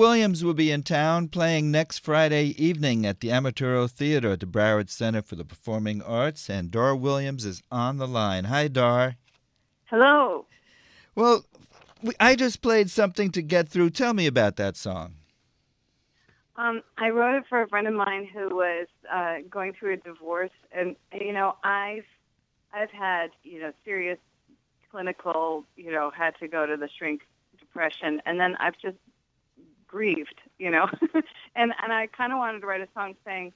Williams will be in town playing next Friday evening at the Amaturo Theater at the Broward Center for the Performing Arts, and Dora Williams is on the line. Hi, Dar. Hello. Well, I just played something to get through. Tell me about that song. Um, I wrote it for a friend of mine who was uh, going through a divorce, and you know, I've I've had you know serious clinical, you know, had to go to the shrink depression, and then I've just grieved, you know, and and I kind of wanted to write a song saying,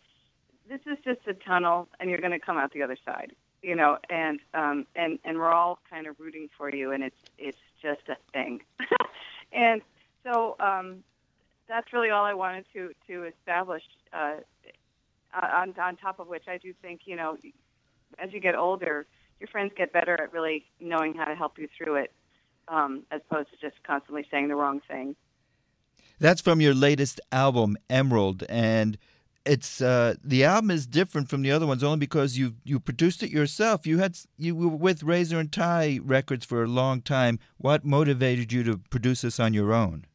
this is just a tunnel, and you're going to come out the other side, you know, and um and and we're all kind of rooting for you, and it's it's just a thing, and so um that's really all I wanted to to establish. Uh, on on top of which, I do think you know, as you get older, your friends get better at really knowing how to help you through it, um, as opposed to just constantly saying the wrong thing. That's from your latest album, Emerald, and it's uh, the album is different from the other ones only because you you produced it yourself. You had you were with Razor and Tie Records for a long time. What motivated you to produce this on your own?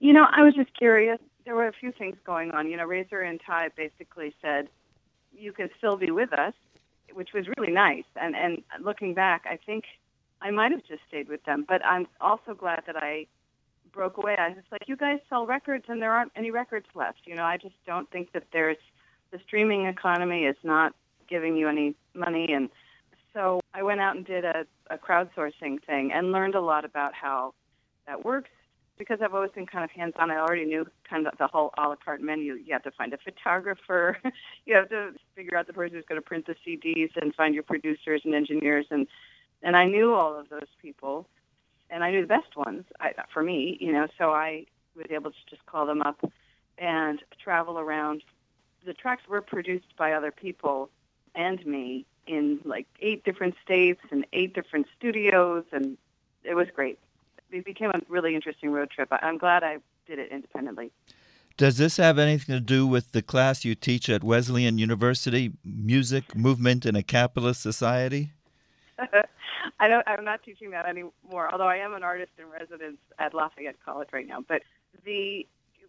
You know, I was just curious. There were a few things going on. You know, Razor and Tie basically said, "You can still be with us," which was really nice. And and looking back, I think I might have just stayed with them. But I'm also glad that I broke away. I was like, "You guys sell records, and there aren't any records left." You know, I just don't think that there's the streaming economy is not giving you any money and so I went out and did a, a crowdsourcing thing and learned a lot about how that works because I've always been kind of hands on, I already knew kind of the whole a la carte menu. You have to find a photographer, you have to figure out the person who's going to print the CDs, and find your producers and engineers, and and I knew all of those people, and I knew the best ones I, for me, you know. So I was able to just call them up and travel around. The tracks were produced by other people and me in like eight different states and eight different studios, and it was great it became a really interesting road trip. I'm glad I did it independently. Does this have anything to do with the class you teach at Wesleyan University, Music, Movement in a Capitalist Society? I don't. I'm not teaching that anymore. Although I am an artist in residence at Lafayette College right now. But the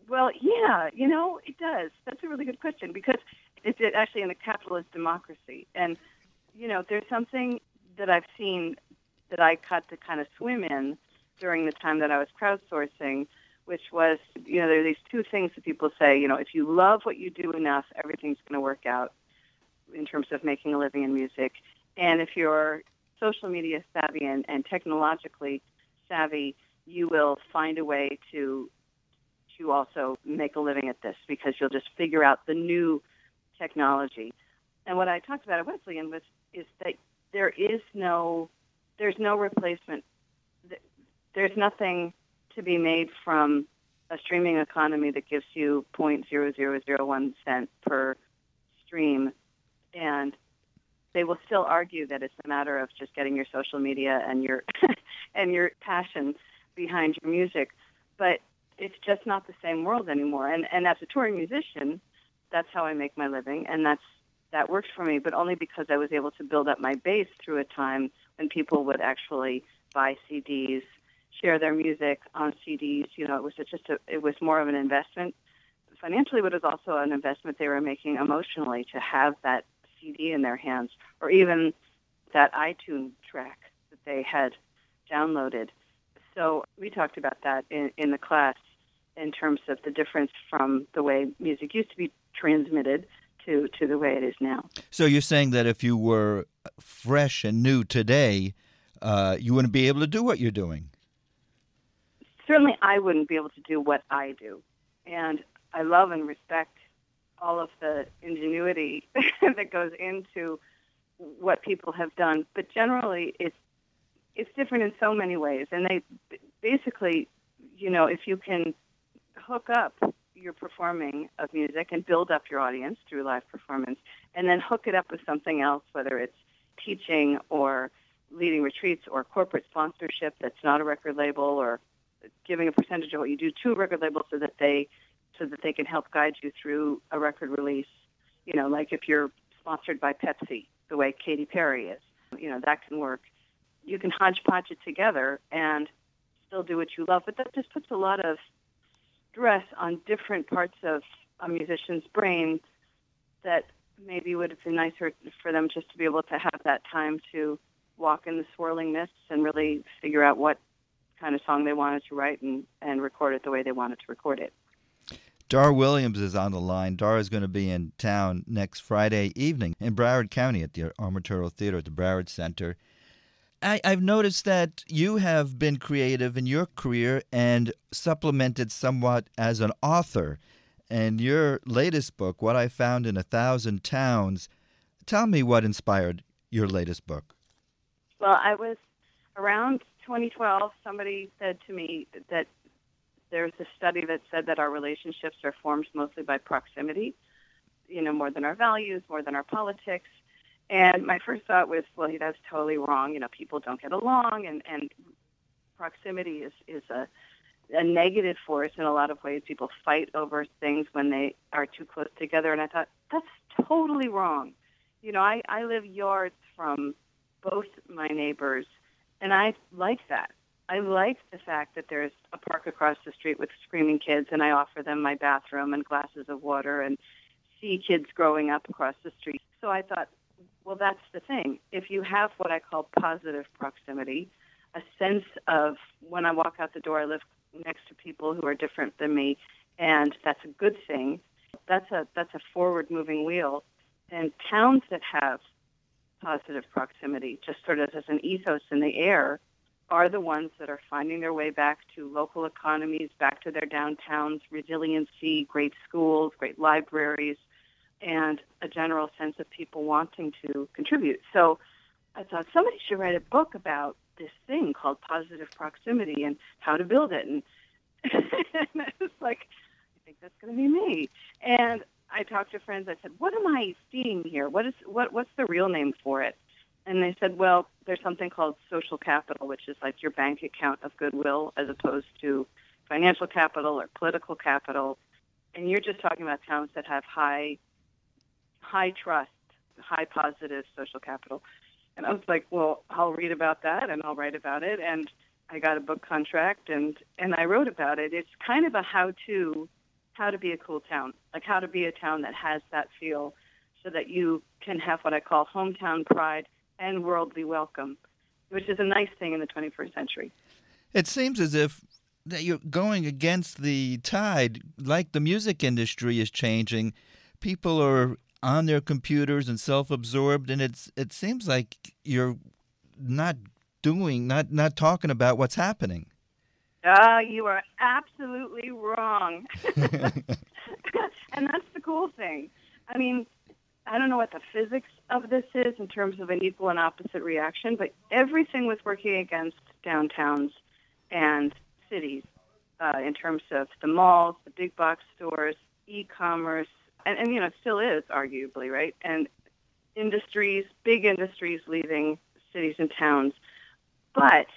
well, yeah, you know, it does. That's a really good question because it's actually in a capitalist democracy, and you know, there's something that I've seen that I got to kind of swim in during the time that I was crowdsourcing, which was, you know, there are these two things that people say, you know, if you love what you do enough, everything's going to work out in terms of making a living in music. And if you're social media savvy and, and technologically savvy, you will find a way to to also make a living at this because you'll just figure out the new technology. And what I talked about at Wesleyan was is that there is no there's no replacement there's nothing to be made from a streaming economy that gives you 0.0001 cent per stream and they will still argue that it's a matter of just getting your social media and your and your passion behind your music. But it's just not the same world anymore. And and as a touring musician that's how I make my living and that's that works for me but only because I was able to build up my base through a time when people would actually buy CDs share their music on CDs. You know, it was just a, it was more of an investment. Financially, but it was also an investment they were making emotionally to have that CD in their hands, or even that iTunes track that they had downloaded. So we talked about that in, in the class in terms of the difference from the way music used to be transmitted to, to the way it is now. So you're saying that if you were fresh and new today, uh, you wouldn't be able to do what you're doing? certainly I wouldn't be able to do what I do. And I love and respect all of the ingenuity that goes into what people have done. But generally, it's it's different in so many ways. And they basically, you know, if you can hook up your performing of music and build up your audience through live performance, and then hook it up with something else, whether it's teaching or leading retreats or corporate sponsorship that's not a record label or giving a percentage of what you do to a record label so that they so that they can help guide you through a record release. You know, like if you're sponsored by Pepsi, the way Katy Perry is, you know, that can work. You can hodgepodge it together and still do what you love, but that just puts a lot of stress on different parts of a musician's brain that maybe would have been nicer for them just to be able to have that time to walk in the swirling mists and really figure out what kind of song they wanted to write and, and record it the way they wanted to record it. Dar Williams is on the line. Dar is going to be in town next Friday evening in Broward County at the Amaturo Theater at the Broward Center. I, have noticed that you have been creative in your career and supplemented somewhat as an author. And your latest book, What I Found in a Thousand Towns, tell me what inspired your latest book. Well, I was around 2012. Somebody said to me that there's a study that said that our relationships are formed mostly by proximity, you know, more than our values, more than our politics. And my first thought was, well, that's totally wrong. You know, people don't get along, and and proximity is is a a negative force in a lot of ways. People fight over things when they are too close together, and I thought that's totally wrong. You know, I I live yards from both my neighbors, and I like that. I like the fact that there's a park across the street with screaming kids, and I offer them my bathroom and glasses of water, and see kids growing up across the street. So I thought well, that's the thing. If you have what I call positive proximity, a sense of when I walk out the door, I live next to people who are different than me, and that's a good thing. That's a that's a forward moving wheel. And towns that have positive proximity, just sort of as an ethos in the air, are the ones that are finding their way back to local economies, back to their downtowns, resiliency, great schools, great libraries, and a general sense of people wanting to contribute. So I thought somebody should write a book about this thing called positive proximity and how to build it. And, and I was like, I think that's going to be me. And I talked to friends. I said, "What am I seeing here? What is what? What's the real name for it?" And they said, "Well, there's something called social capital, which is like your bank account of goodwill, as opposed to financial capital or political capital." And you're just talking about towns that have high high trust, high positive social capital. And I was like, well, I'll read about that and I'll write about it. And I got a book contract and, and I wrote about it. It's kind of a how to, how to be a cool town, like how to be a town that has that feel so that you can have what I call hometown pride and worldly welcome, which is a nice thing in the 21st century. It seems as if that you're going against the tide, like the music industry is changing. People are on their computers and self-absorbed and it's it seems like you're not doing not not talking about what's happening uh, you are absolutely wrong and that's the cool thing i mean i don't know what the physics of this is in terms of an equal and opposite reaction but everything was working against downtowns and cities uh, in terms of the malls the big box stores e-commerce and, and you know, still is arguably right. And industries, big industries, leaving cities and towns. But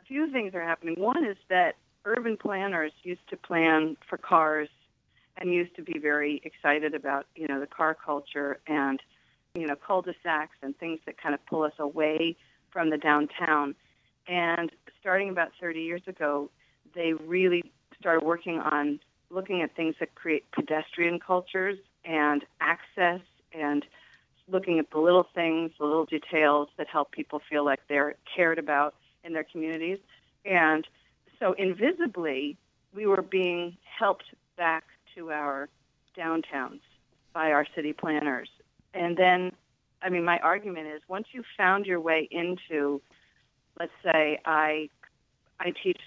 a few things are happening. One is that urban planners used to plan for cars and used to be very excited about you know the car culture and you know cul-de-sacs and things that kind of pull us away from the downtown. And starting about 30 years ago, they really started working on looking at things that create pedestrian cultures and access and looking at the little things, the little details that help people feel like they're cared about in their communities. And so invisibly, we were being helped back to our downtowns by our city planners. And then, I mean, my argument is once you've found your way into, let's say, I, I teach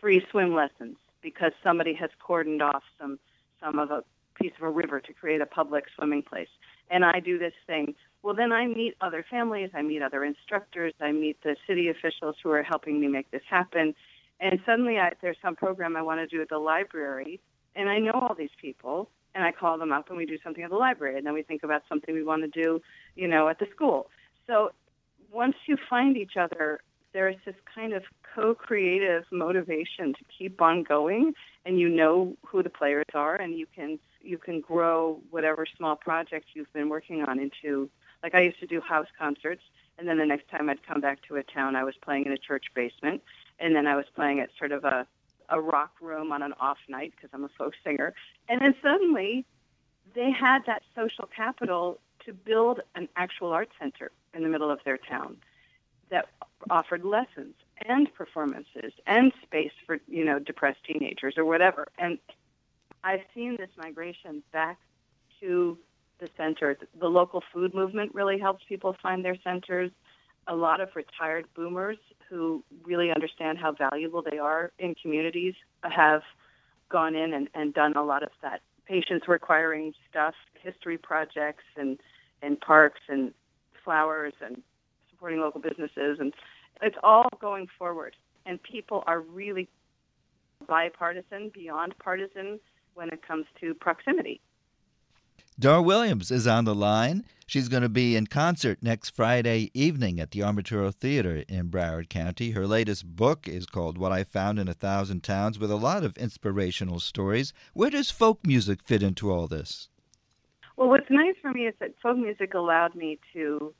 free swim lessons because somebody has cordoned off some some of a piece of a river to create a public swimming place. And I do this thing. Well, then I meet other families, I meet other instructors, I meet the city officials who are helping me make this happen. And suddenly I, there's some program I want to do at the library, and I know all these people, and I call them up and we do something at the library, and then we think about something we want to do, you know, at the school. So once you find each other, there's this kind of co-creative motivation to keep on going and you know who the players are and you can you can grow whatever small project you've been working on into like I used to do house concerts and then the next time I'd come back to a town I was playing in a church basement and then I was playing at sort of a a rock room on an off night because I'm a folk singer. And then suddenly they had that social capital to build an actual art center in the middle of their town that offered lessons and performances and space for, you know, depressed teenagers or whatever. And I've seen this migration back to the center. The local food movement really helps people find their centers. A lot of retired boomers who really understand how valuable they are in communities have gone in and, and done a lot of that patients requiring stuff, history projects and, and parks and flowers and supporting local businesses and it's all going forward and people are really bipartisan, beyond partisan when it comes to proximity. Dar Williams is on the line. She's going to be in concert next Friday evening at the Amaturo Theater in Broward County. Her latest book is called What I Found in a Thousand Towns with a lot of inspirational stories. Where does folk music fit into all this? Well, what's nice for me is that folk music allowed me to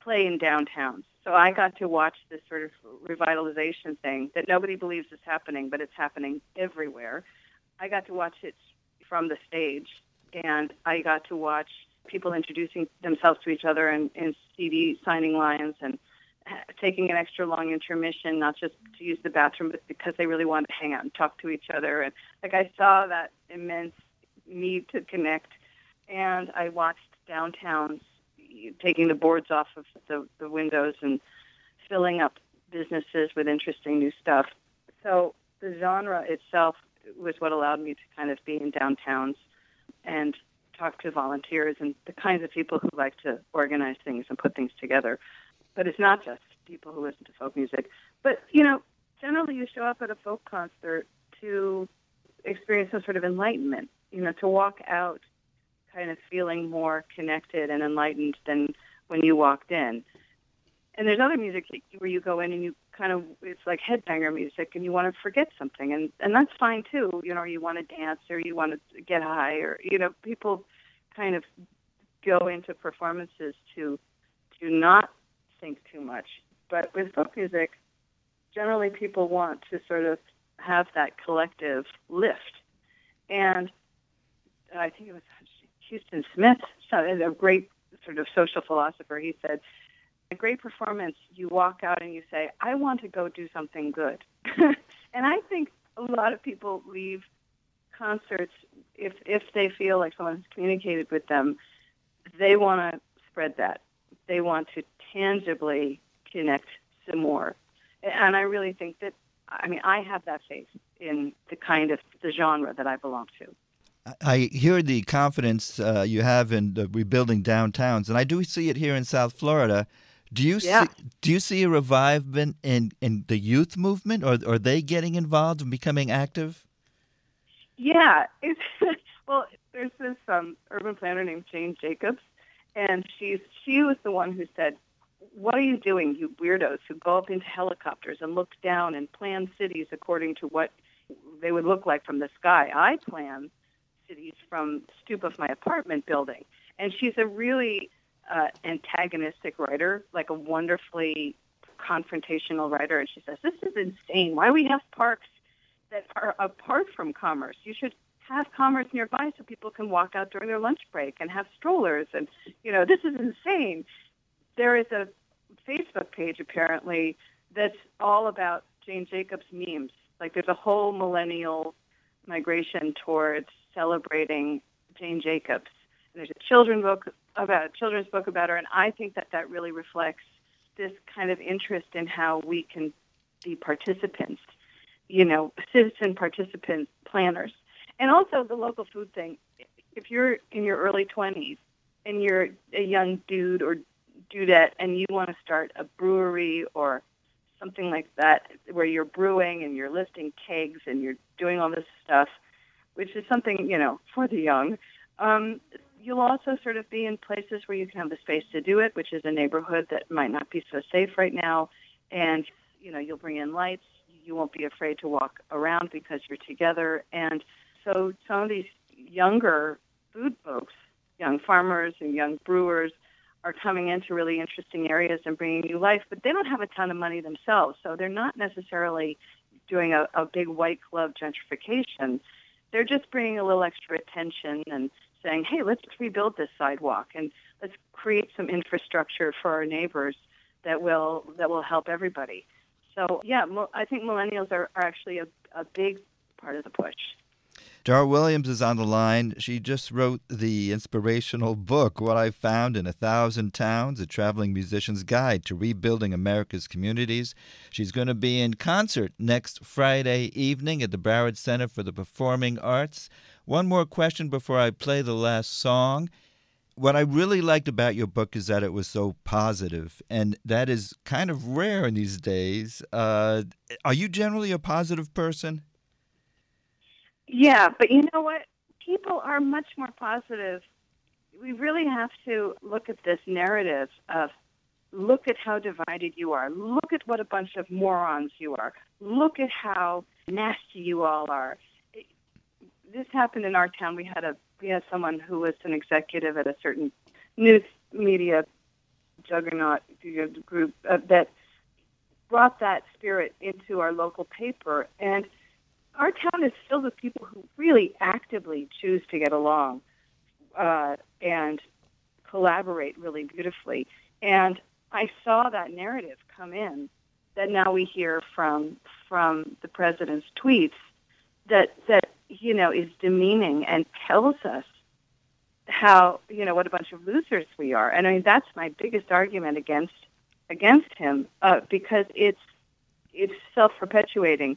play in downtowns. So I got to watch this sort of revitalization thing that nobody believes is happening, but it's happening everywhere. I got to watch it from the stage and I got to watch people introducing themselves to each other in, in CD signing lines and taking an extra long intermission, not just to use the bathroom, but because they really wanted to hang out and talk to each other. And like I saw that immense need to connect, and I watched downtowns taking the boards off of the, the windows and filling up businesses with interesting new stuff. So the genre itself was what allowed me to kind of be in downtowns and talk to volunteers and the kinds of people who like to organize things and put things together. But it's not just people who listen to folk music. But, you know, generally you show up at a folk concert to experience some sort of enlightenment, you know, to walk out kind of feeling more connected and enlightened than when you walked in. And there's other music where you go in and you kind of it's like headbanger music and you want to forget something and and that's fine too you know you want to dance or you want to get high or you know people kind of go into performances to to not think too much. But with folk music generally people want to sort of have that collective lift. And i think it was huston smith a great sort of social philosopher he said a great performance, you walk out and you say, I want to go do something good. and I think a lot of people leave concerts if if they feel like someone has communicated with them, they want to spread that. They want to tangibly connect some more. And I really think that I mean I have that faith in the kind of the genre that I belong to. I hear the confidence uh, you have in rebuilding downtowns, and I do see it here in South Florida. Do you yeah. see do you see a revival in in the youth movement, or are they getting involved and becoming active? Yeah, it's, well, there's this um, urban planner named Jane Jacobs, and she's she was the one who said, "What are you doing, you weirdos who go up into helicopters and look down and plan cities according to what they would look like from the sky? I plan cities from the stoop of my apartment building." And she's a really uh, antagonistic writer, like a wonderfully confrontational writer, and she says, "This is insane. Why we have parks that are apart from commerce? You should have commerce nearby so people can walk out during their lunch break and have strollers. And you know, this is insane." There is a Facebook page apparently that's all about Jane Jacobs memes. Like there's a whole millennial migration towards celebrating Jane Jacobs. And there's a children book about children's book about her, and I think that that really reflects this kind of interest in how we can be participants, you know, citizen participants, planners, and also the local food thing. If you're in your early 20s and you're a young dude or dudette and you want to start a brewery or something like that where you're brewing and you're lifting kegs and you're doing all this stuff, which is something, you know, for the young, um, you'll also sort of be in places where you can have the space to do it, which is a neighborhood that might not be so safe right now. And, you know, you'll bring in lights. You won't be afraid to walk around because you're together. And so some of these younger food folks, young farmers and young brewers, are coming into really interesting areas and bringing new life, but they don't have a ton of money themselves. So they're not necessarily doing a, a big white glove gentrification. They're just bringing a little extra attention and saying, hey, let's rebuild this sidewalk and let's create some infrastructure for our neighbors that will that will help everybody. So yeah, I think millennials are, are actually a, a big part of the push. Dara Williams is on the line. She just wrote the inspirational book, What I Found in a Thousand Towns, a traveling musician's guide to rebuilding America's communities. She's going to be in concert next Friday evening at the Broward Center for the Performing Arts. One more question before I play the last song. What I really liked about your book is that it was so positive, and that is kind of rare in these days. Uh, are you generally a positive person? Yeah, but you know what? People are much more positive. We really have to look at this narrative of look at how divided you are. Look at what a bunch of morons you are. Look at how nasty you all are. This happened in our town. We had a we had someone who was an executive at a certain news media juggernaut group uh, that brought that spirit into our local paper and our town is filled with people who really actively choose to get along uh, and collaborate really beautifully. And I saw that narrative come in that now we hear from from the president's tweets that that you know is demeaning and tells us how you know what a bunch of losers we are. And I mean that's my biggest argument against against him uh, because it's it's self perpetuating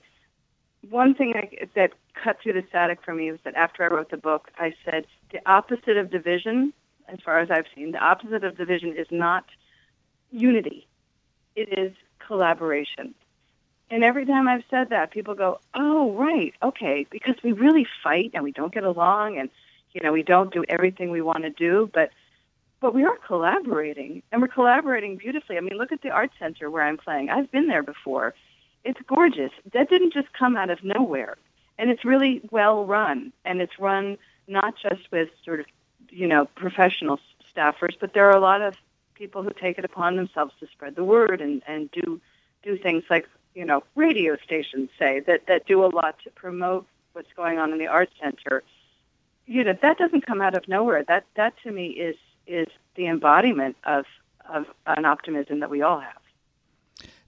one thing I, that cut through the static for me was that after I wrote the book, I said the opposite of division, as far as I've seen, the opposite of division is not unity; it is collaboration. And every time I've said that, people go, "Oh, right, okay," because we really fight and we don't get along, and you know we don't do everything we want to do, but but we are collaborating, and we're collaborating beautifully. I mean, look at the art center where I'm playing. I've been there before it's gorgeous. That didn't just come out of nowhere. And it's really well run. And it's run not just with sort of, you know, professional staffers, but there are a lot of people who take it upon themselves to spread the word and, and do do things like, you know, radio stations say that, that do a lot to promote what's going on in the art center. You know, that doesn't come out of nowhere. That that to me is is the embodiment of of an optimism that we all have.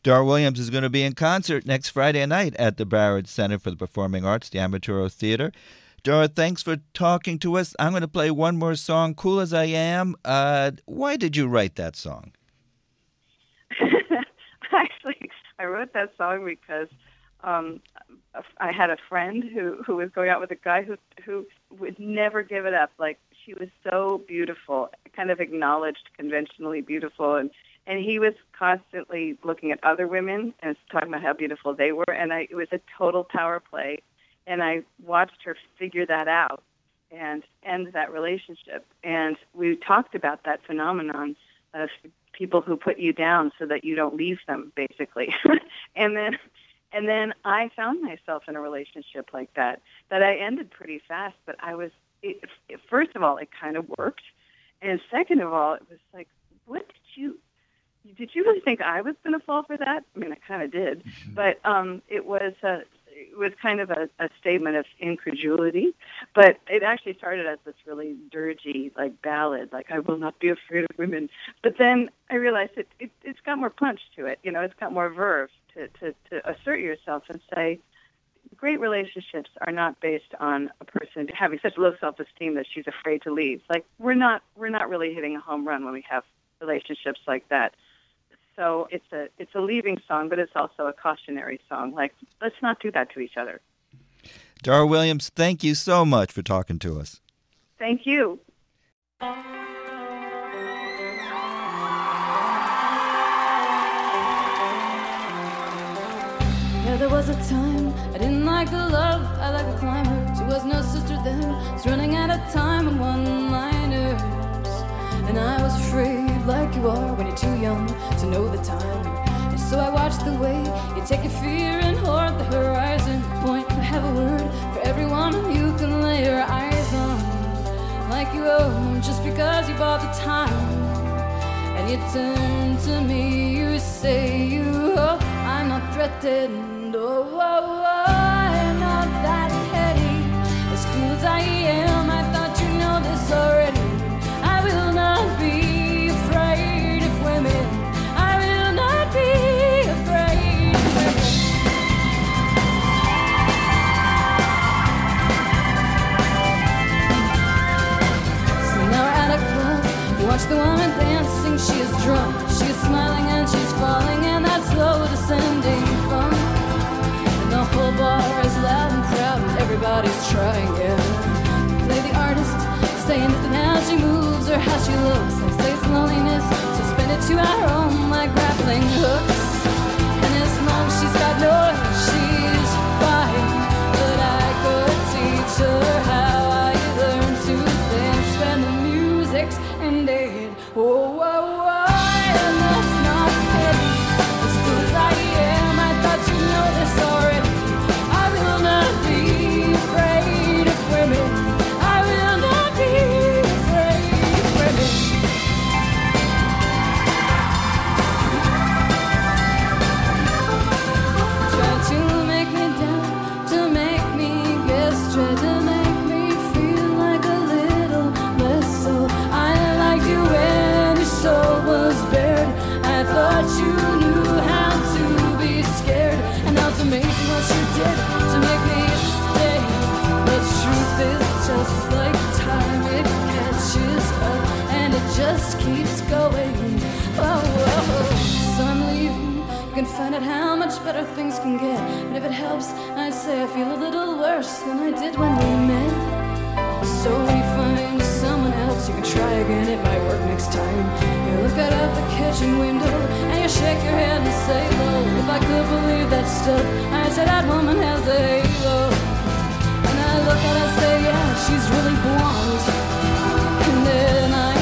Dara Williams is going to be in concert next Friday night at the Broward Center for the Performing Arts, the Amaturo Theater. Dara, thanks for talking to us. I'm going to play one more song, Cool as I Am. Uh, why did you write that song? Actually, I wrote that song because um, I had a friend who, who was going out with a guy who, who would never give it up. Like, she was so beautiful, kind of acknowledged conventionally beautiful. And and he was constantly looking at other women and talking about how beautiful they were and I it was a total power play and I watched her figure that out and end that relationship and we talked about that phenomenon of people who put you down so that you don't leave them basically and then and then I found myself in a relationship like that that I ended pretty fast but I was it, it, first of all it kind of worked and second of all it was like what did you did you really think I was going to fall for that? I mean, I kind of did, mm-hmm. but um, it was it was kind of a, a statement of incredulity. But it actually started as this really dirgy like ballad, like "I will not be afraid of women." But then I realized it, it it's got more punch to it. You know, it's got more verve to to, to assert yourself and say. Great relationships are not based on a person having such low self-esteem that she's afraid to leave. Like we're not, we're not really hitting a home run when we have relationships like that. So it's a it's a leaving song, but it's also a cautionary song. Like let's not do that to each other. Dara Williams, thank you so much for talking to us. Thank you. Yeah, there was a time I didn't like the love, I like the climber. She was no sister then, was running out of time and one liners. And I was afraid like you are when you're too young to know the time. And so I watch the way you take your fear and hoard the horizon. Point Point and have a word for everyone you can lay your eyes on. Like you own just because you bought the time. And you turn to me, you say, You, hope I'm not threatened. Oh, oh, oh I'm not that heady. As cool as I am, I thought you know this already. to our can find out how much better things can get. And if it helps, I'd say I feel a little worse than I did when we met. So we find someone else, you can try again, it might work next time. You look out of the kitchen window and you shake your head and say, Low, if I could believe that stuff, I'd say that woman has a halo. And I look and I say, Yeah, she's really blonde. And then I